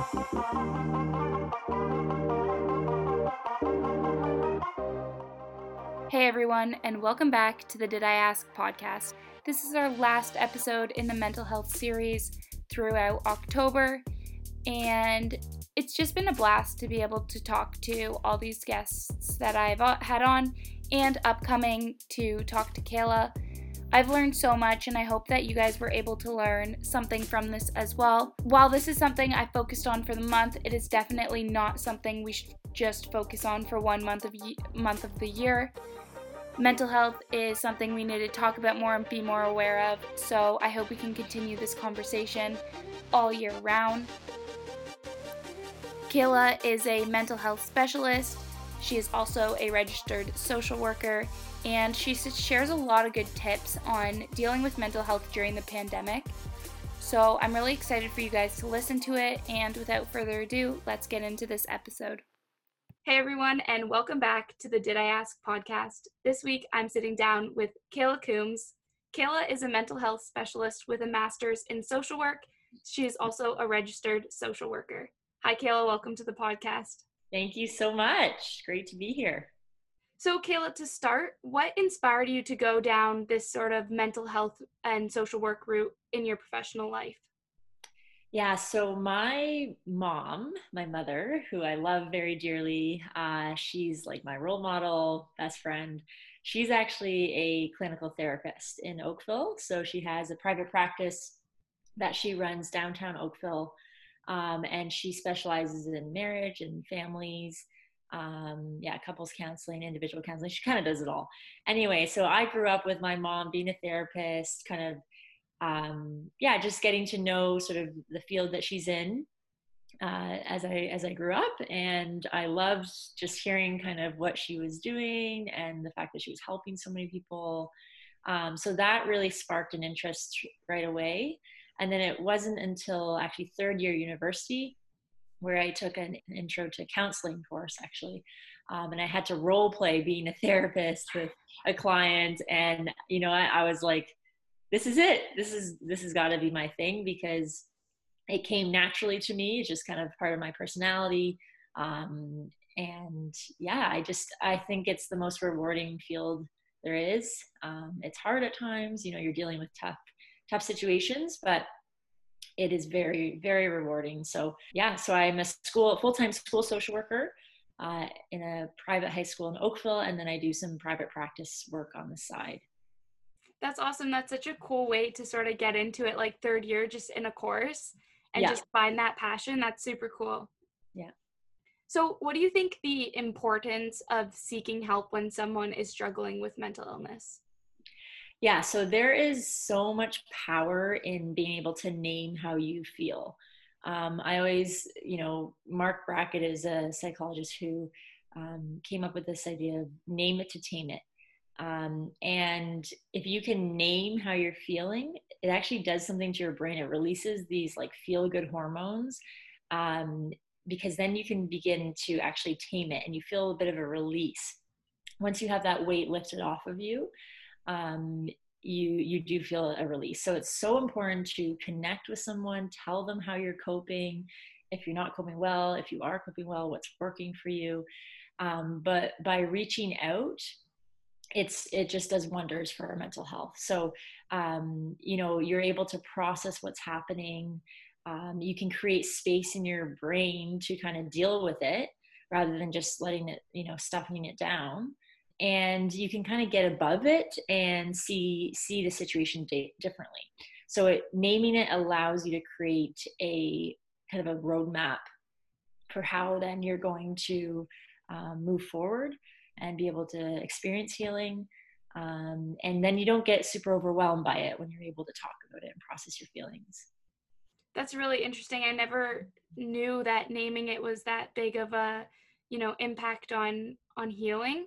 Hey everyone, and welcome back to the Did I Ask podcast. This is our last episode in the mental health series throughout October, and it's just been a blast to be able to talk to all these guests that I've had on and upcoming to talk to Kayla. I've learned so much, and I hope that you guys were able to learn something from this as well. While this is something I focused on for the month, it is definitely not something we should just focus on for one month of ye- month of the year. Mental health is something we need to talk about more and be more aware of. So I hope we can continue this conversation all year round. Kayla is a mental health specialist. She is also a registered social worker, and she shares a lot of good tips on dealing with mental health during the pandemic. So I'm really excited for you guys to listen to it, and without further ado, let's get into this episode. Hey everyone, and welcome back to the Did I Ask podcast. This week I'm sitting down with Kayla Coombs. Kayla is a mental health specialist with a master's in social work. She is also a registered social worker. Hi, Kayla. Welcome to the podcast. Thank you so much. Great to be here. So, Kayla, to start, what inspired you to go down this sort of mental health and social work route in your professional life? Yeah, so my mom, my mother, who I love very dearly, uh, she's like my role model, best friend. She's actually a clinical therapist in Oakville. So she has a private practice that she runs downtown Oakville um, and she specializes in marriage and families um, yeah couples counseling individual counseling she kind of does it all anyway so i grew up with my mom being a therapist kind of um, yeah just getting to know sort of the field that she's in uh, as I as I grew up, and I loved just hearing kind of what she was doing and the fact that she was helping so many people. Um, so that really sparked an interest right away. And then it wasn't until actually third year university where I took an intro to counseling course actually. Um, and I had to role play being a therapist with a client. And, you know, I, I was like, this is it. This is, this has got to be my thing because it came naturally to me. It's just kind of part of my personality. Um, and yeah, I just, I think it's the most rewarding field there is. Um, it's hard at times, you know, you're dealing with tough tough situations, but it is very, very rewarding. So yeah, so I'm a school, full-time school social worker uh, in a private high school in Oakville, and then I do some private practice work on the side. That's awesome. That's such a cool way to sort of get into it, like third year, just in a course, and yeah. just find that passion. That's super cool. Yeah. So, what do you think the importance of seeking help when someone is struggling with mental illness? Yeah, so there is so much power in being able to name how you feel. Um, I always, you know, Marc Brackett is a psychologist who um, came up with this idea of name it to tame it. Um, and if you can name how you're feeling, it actually does something to your brain. It releases these like feel good hormones um, because then you can begin to actually tame it and you feel a bit of a release. Once you have that weight lifted off of you, um, you you do feel a release. So it's so important to connect with someone, tell them how you're coping. If you're not coping well, if you are coping well, what's working for you. Um, but by reaching out, it's it just does wonders for our mental health. So um, you know you're able to process what's happening. Um, you can create space in your brain to kind of deal with it rather than just letting it you know stuffing it down and you can kind of get above it and see see the situation di- differently. So it, naming it allows you to create a kind of a roadmap for how then you're going to um, move forward and be able to experience healing um, and then you don't get super overwhelmed by it when you're able to talk about it and process your feelings. That's really interesting. I never knew that naming it was that big of a you know impact on on healing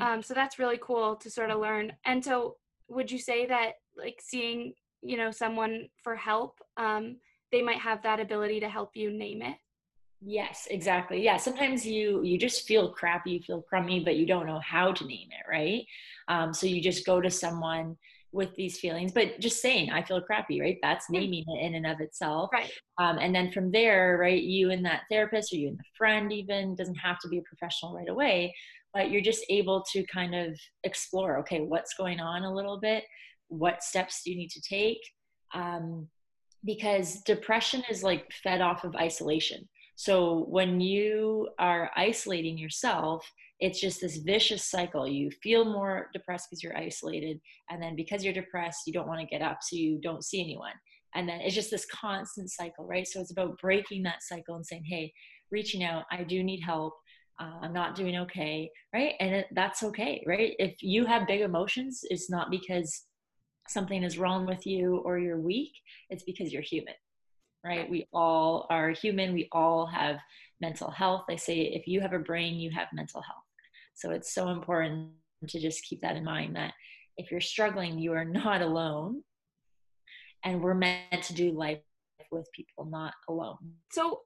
um, so that's really cool to sort of learn. And so, would you say that like seeing you know someone for help, um, they might have that ability to help you name it? Yes, exactly. Yeah, sometimes you you just feel crappy, you feel crummy, but you don't know how to name it, right? Um, so you just go to someone with these feelings but just saying i feel crappy right that's naming it in and of itself right um, and then from there right you and that therapist or you and the friend even doesn't have to be a professional right away but you're just able to kind of explore okay what's going on a little bit? What steps do you need to take? Um, because depression is like fed off of isolation. So when you are isolating yourself it's just this vicious cycle. You feel more depressed because you're isolated and then because you're depressed you don't want to get up so you don't see anyone. And then it's just this constant cycle right? So it's about breaking that cycle and saying hey reaching out i do need help uh, i'm not doing okay right? And it, that's okay right? If you have big emotions it's not because something is wrong with you or you're weak it's because you're human right? We all are human. We all have mental health. They say if you have a brain you have mental health. So it's so important to just keep that in mind that if you're struggling you are not alone. And we're meant to do life with people not alone. So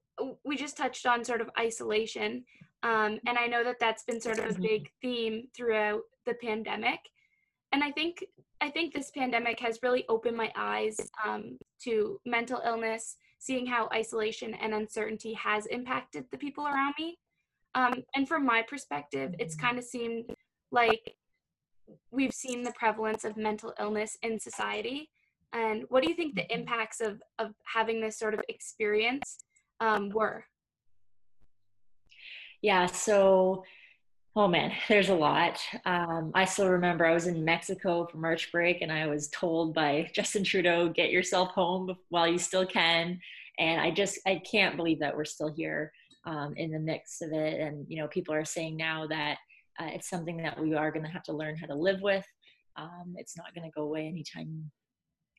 we just touched on sort of isolation um, and i know that that's been sort of a mm-hmm. big theme throughout the pandemic and i think i think this pandemic has really opened my eyes um, to mental illness seeing how isolation and uncertainty has impacted the people around me um, and from my perspective it's mm-hmm. kind of seemed like we've seen the prevalence of mental illness in society and what do you think the mm-hmm. impacts of of having this sort of experience um, were yeah so Oh man, there's a lot. Um, I still remember I was in Mexico for March break and I was told by Justin Trudeau, get yourself home while you still can. And I just, I can't believe that we're still here um, in the mix of it. And, you know, people are saying now that uh, it's something that we are going to have to learn how to live with. Um, it's not going to go away anytime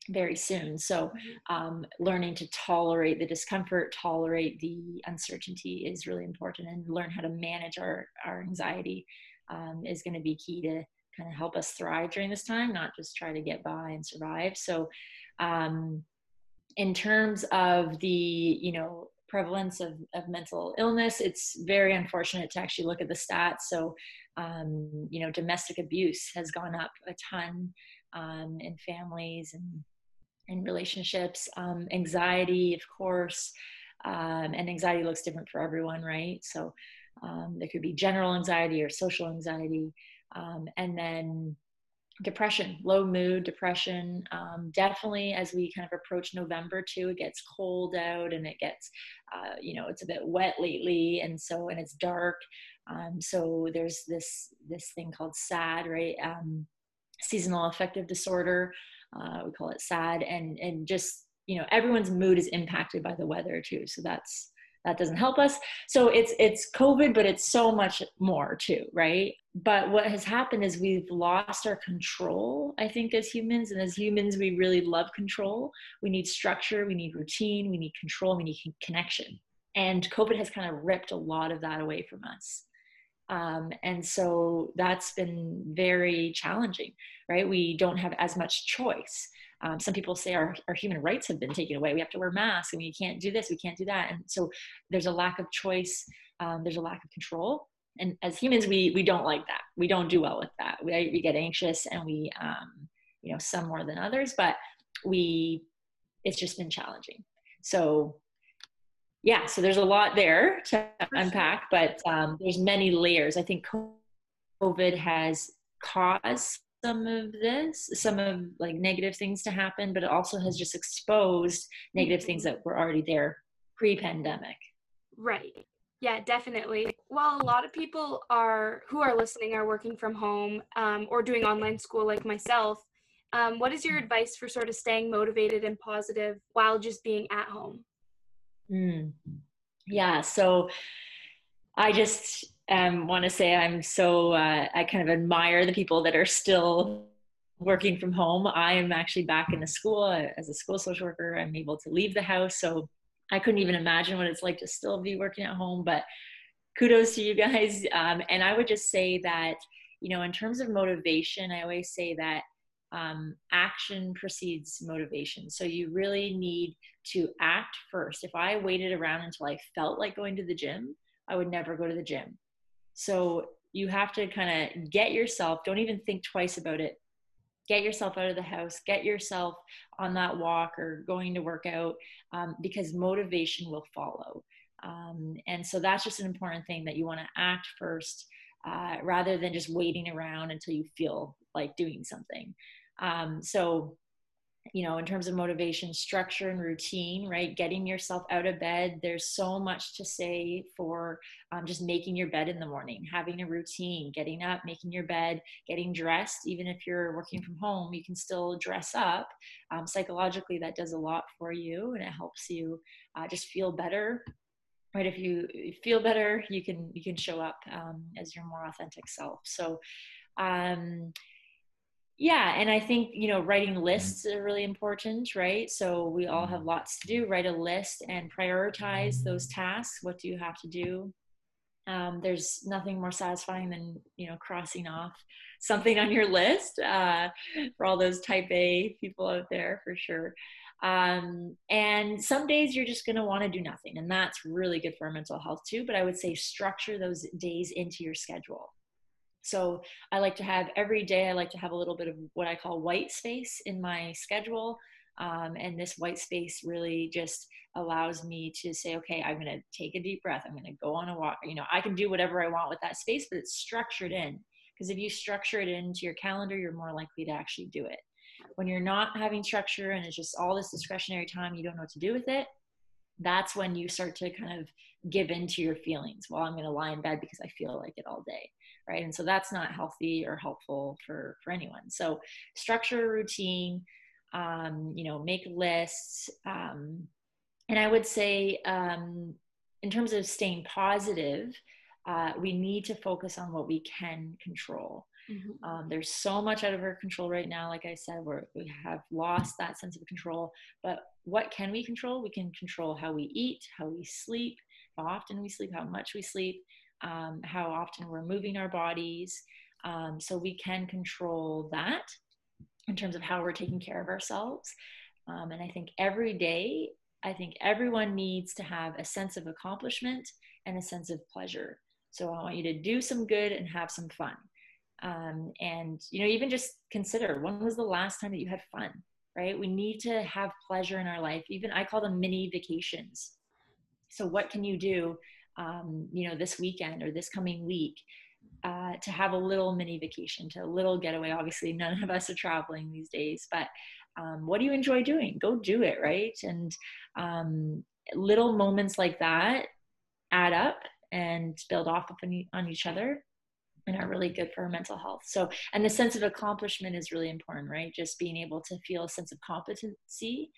very soon. So, mm-hmm. um, learning to tolerate the discomfort, tolerate the uncertainty is really important, and learn how to manage our our anxiety um, is going to be key to kind of help us thrive during this time, not just try to get by and survive. So, um, in terms of the you know prevalence of, of mental illness it's very unfortunate to actually look at the stats so um, you know domestic abuse has gone up a ton um, in families and in relationships. Um, anxiety, of course, um, and anxiety looks different for everyone, right? So um, there could be general anxiety or social anxiety, um, and then depression, low mood, depression. Um, definitely, as we kind of approach November too, it gets cold out and it gets, uh, you know, it's a bit wet lately, and so and it's dark. Um, so there's this this thing called SAD, right? Seasonal affective disorder uh, we call it sad and and just you know everyone's mood is impacted by the weather too so that's that doesn't help us. So it's it's covid but it's so much more too right? But what has happened is we've lost our control i think as humans and as humans we really love control. We need structure we need routine we need control we need connection. And covid has kind of ripped a lot of that away from us um, and so that's been very challenging, right? We don't have as much choice. Um, some people say our, our human rights have been taken away. We have to wear masks and we can't do this, we can't do that. And so there's a lack of choice, um, there's a lack of control. And as humans, we, we don't like that. We don't do well with that. We, we get anxious and we, um, you know, some more than others, but we, it's just been challenging. So yeah, so there's a lot there to unpack, but um, there's many layers. I think COVID has caused some of this, some of like negative things to happen, but it also has just exposed negative things that were already there pre-pandemic. Right. Yeah, definitely. Well, a lot of people are who are listening are working from home um, or doing online school, like myself. Um, what is your advice for sort of staying motivated and positive while just being at home? Mm. Yeah. So I just um, want to say I'm so, uh, I kind of admire the people that are still working from home. I am actually back in the school as a school social worker. I'm able to leave the house. So I couldn't even imagine what it's like to still be working at home. But kudos to you guys. Um, and I would just say that, you know, in terms of motivation, I always say that um, action precedes motivation. So you really need to act first. If I waited around until I felt like going to the gym, I would never go to the gym. So you have to kind of get yourself, don't even think twice about it. get yourself out of the house get yourself on that walk or going to work out um, because motivation will follow um, and so that's just an important thing that you want to act first uh, rather than just waiting around until you feel like doing something um, so you know, in terms of motivation, structure and routine, right? Getting yourself out of bed. There's so much to say for um, just making your bed in the morning, having a routine, getting up, making your bed, getting dressed. Even if you're working from home, you can still dress up. Um, psychologically, that does a lot for you and it helps you uh, just feel better. Right, if you feel better, you can you can show up um, as your more authentic self. So, um, yeah and i think you know writing mm-hmm. lists are really important right? So we all have mm-hmm. lots to do. Write a list and prioritize those tasks. What do you have to do? Um, there's nothing more satisfying than you know crossing off something on your list uh, for all those type a people out there for sure. Um, and some days you're just going to want to do nothing and that's really good for mental health too but i would say structure those days into your schedule so I like to have every day, I like to have a little bit of what I call white space in my schedule. Um, and this white space really just allows me to say, okay, I'm going to take a deep breath. I'm going to go on a walk. You know, I can do whatever I want with that space, but it's structured in. Because if you structure it into your calendar, you're more likely to actually do it. When you're not having structure and it's just all this discretionary time, you don't know what to do with it, that's when you start to kind of give in to your feelings. Well, I'm going to lie in bed because I feel like it all day right? And so that's not healthy or helpful for for anyone. So structure a routine um, you know make lists um, and i would say um, in terms of staying positive uh, we need to focus on what we can control. Mm-hmm. um, there's so much out of our control right now like i said we're, we have lost that sense of control but what can we control? We can control how we eat how we sleep how often we sleep how much we sleep um, how often we're moving our bodies. Um, so we can control that in terms of how we're taking care of ourselves. Um, and I think every day, I think everyone needs to have a sense of accomplishment and a sense of pleasure. So I want you to do some good and have some fun. Um, and you know, even just consider when was the last time that you had fun, right? We need to have pleasure in our life. Even I call them mini vacations. So what can you do um, you know, this weekend or this coming week uh, to have a little mini vacation, to a little getaway. Obviously, none of us are traveling these days, but um, what do you enjoy doing? Go do it, right? And um, little moments like that add up and build off on, on each other and are really good for our mental health. So, and the sense of accomplishment is really important, right? Just being able to feel a sense of competency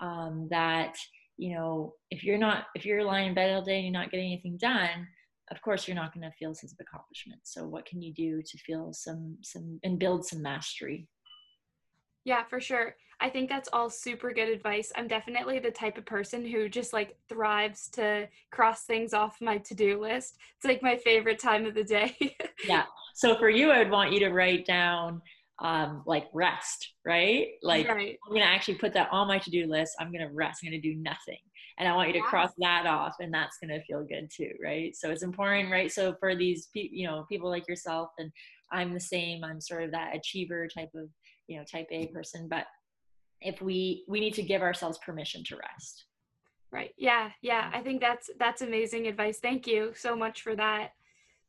um, that you know, if you're not, if you're lying in bed all day and you're not getting anything done, of course you're not going to feel a sense of accomplishment. So what can you do to feel some, some, and build some mastery? Yeah, for sure. I think that's all super good advice. I'm definitely the type of person who just like thrives to cross things off my to do list. It's like my favorite time of the day. yeah. So for you, I would want you to write down um, like rest, right? Like right. I'm gonna actually put that on my to-do list. I'm gonna rest. I'm gonna do nothing, and I want you to cross that off, and that's gonna feel good too, right? So it's important, right? So for these, you know, people like yourself, and I'm the same. I'm sort of that achiever type of, you know, type A person. But if we we need to give ourselves permission to rest. Right. Yeah. Yeah. I think that's that's amazing advice. Thank you so much for that.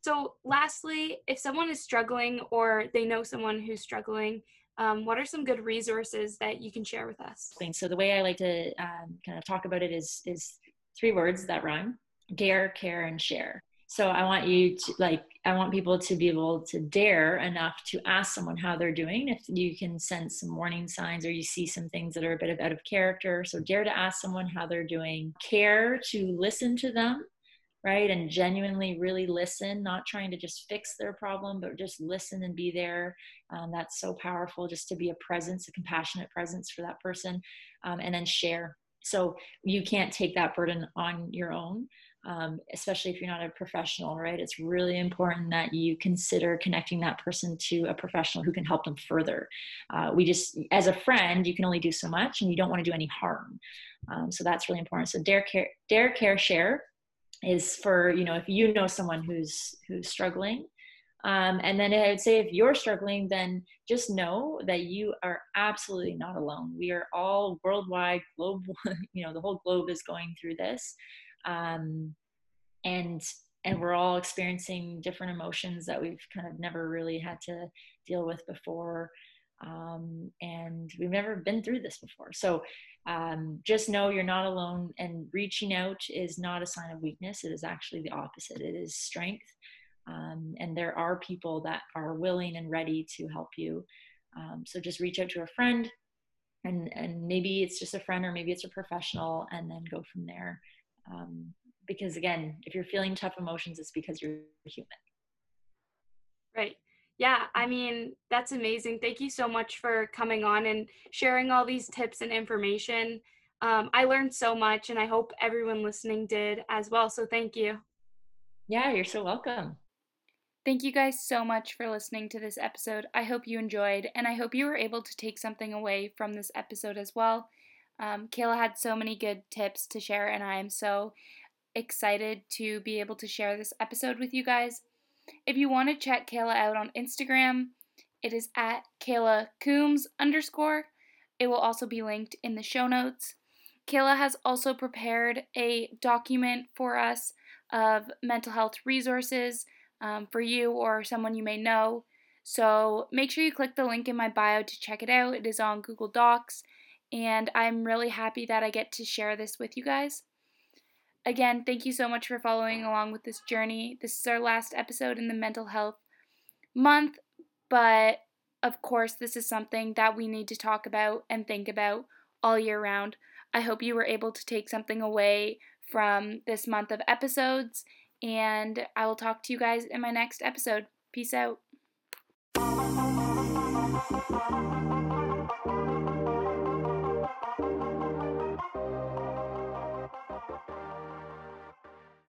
So, lastly, if someone is struggling or they know someone who's struggling, um, what are some good resources that you can share with us? So, the way I like to um, kind of talk about it is is three words that rhyme: dare, care, and share. So, I want you to like I want people to be able to dare enough to ask someone how they're doing. If you can sense some warning signs or you see some things that are a bit of out of character, so dare to ask someone how they're doing. Care to listen to them right? And genuinely really listen, not trying to just fix their problem, but just listen and be there. Um, that's so powerful just to be a presence, a compassionate presence for that person, um, and then share. So you can't take that burden on your own. Um, especially if you're not a professional, right? It's really important that you consider connecting that person to a professional who can help them further. Uh, we just, as a friend, you can only do so much, and you don't want to do any harm. Um, so that's really important. So dare care, dare care, share is for you know if you know someone who's who's struggling Um, and then I would say if you're struggling, then just know that you are absolutely not alone. We are all worldwide, globe, you know, the whole globe is going through this. Um, and and we're all experiencing different emotions that we've kind of never really had to deal with before. Um, and we've never been through this before. So um, just know you're not alone, and reaching out is not a sign of weakness. It is actually the opposite, it is strength. Um, and there are people that are willing and ready to help you. Um, so just reach out to a friend, and and maybe it's just a friend, or maybe it's a professional, and then go from there. Um, because again, if you're feeling tough emotions, it's because you're human. Right. Yeah, I mean, that's amazing. Thank you so much for coming on and sharing all these tips and information. Um, I learned so much, and I hope everyone listening did as well. So, thank you. Yeah, you're so welcome. Thank you guys so much for listening to this episode. I hope you enjoyed, and I hope you were able to take something away from this episode as well. Um, Kayla had so many good tips to share, and I am so excited to be able to share this episode with you guys. If you want to check Kayla out on Instagram, it is at Kayla Coombs underscore. It will also be linked in the show notes. Kayla has also prepared a document for us of mental health resources um, for you or someone you may know. So make sure you click the link in my bio to check it out. It is on Google Docs, and I'm really happy that I get to share this with you guys. Again, thank you so much for following along with this journey. This is our last episode in the mental health month, but of course, this is something that we need to talk about and think about all year round. I hope you were able to take something away from this month of episodes, and I will talk to you guys in my next episode. Peace out.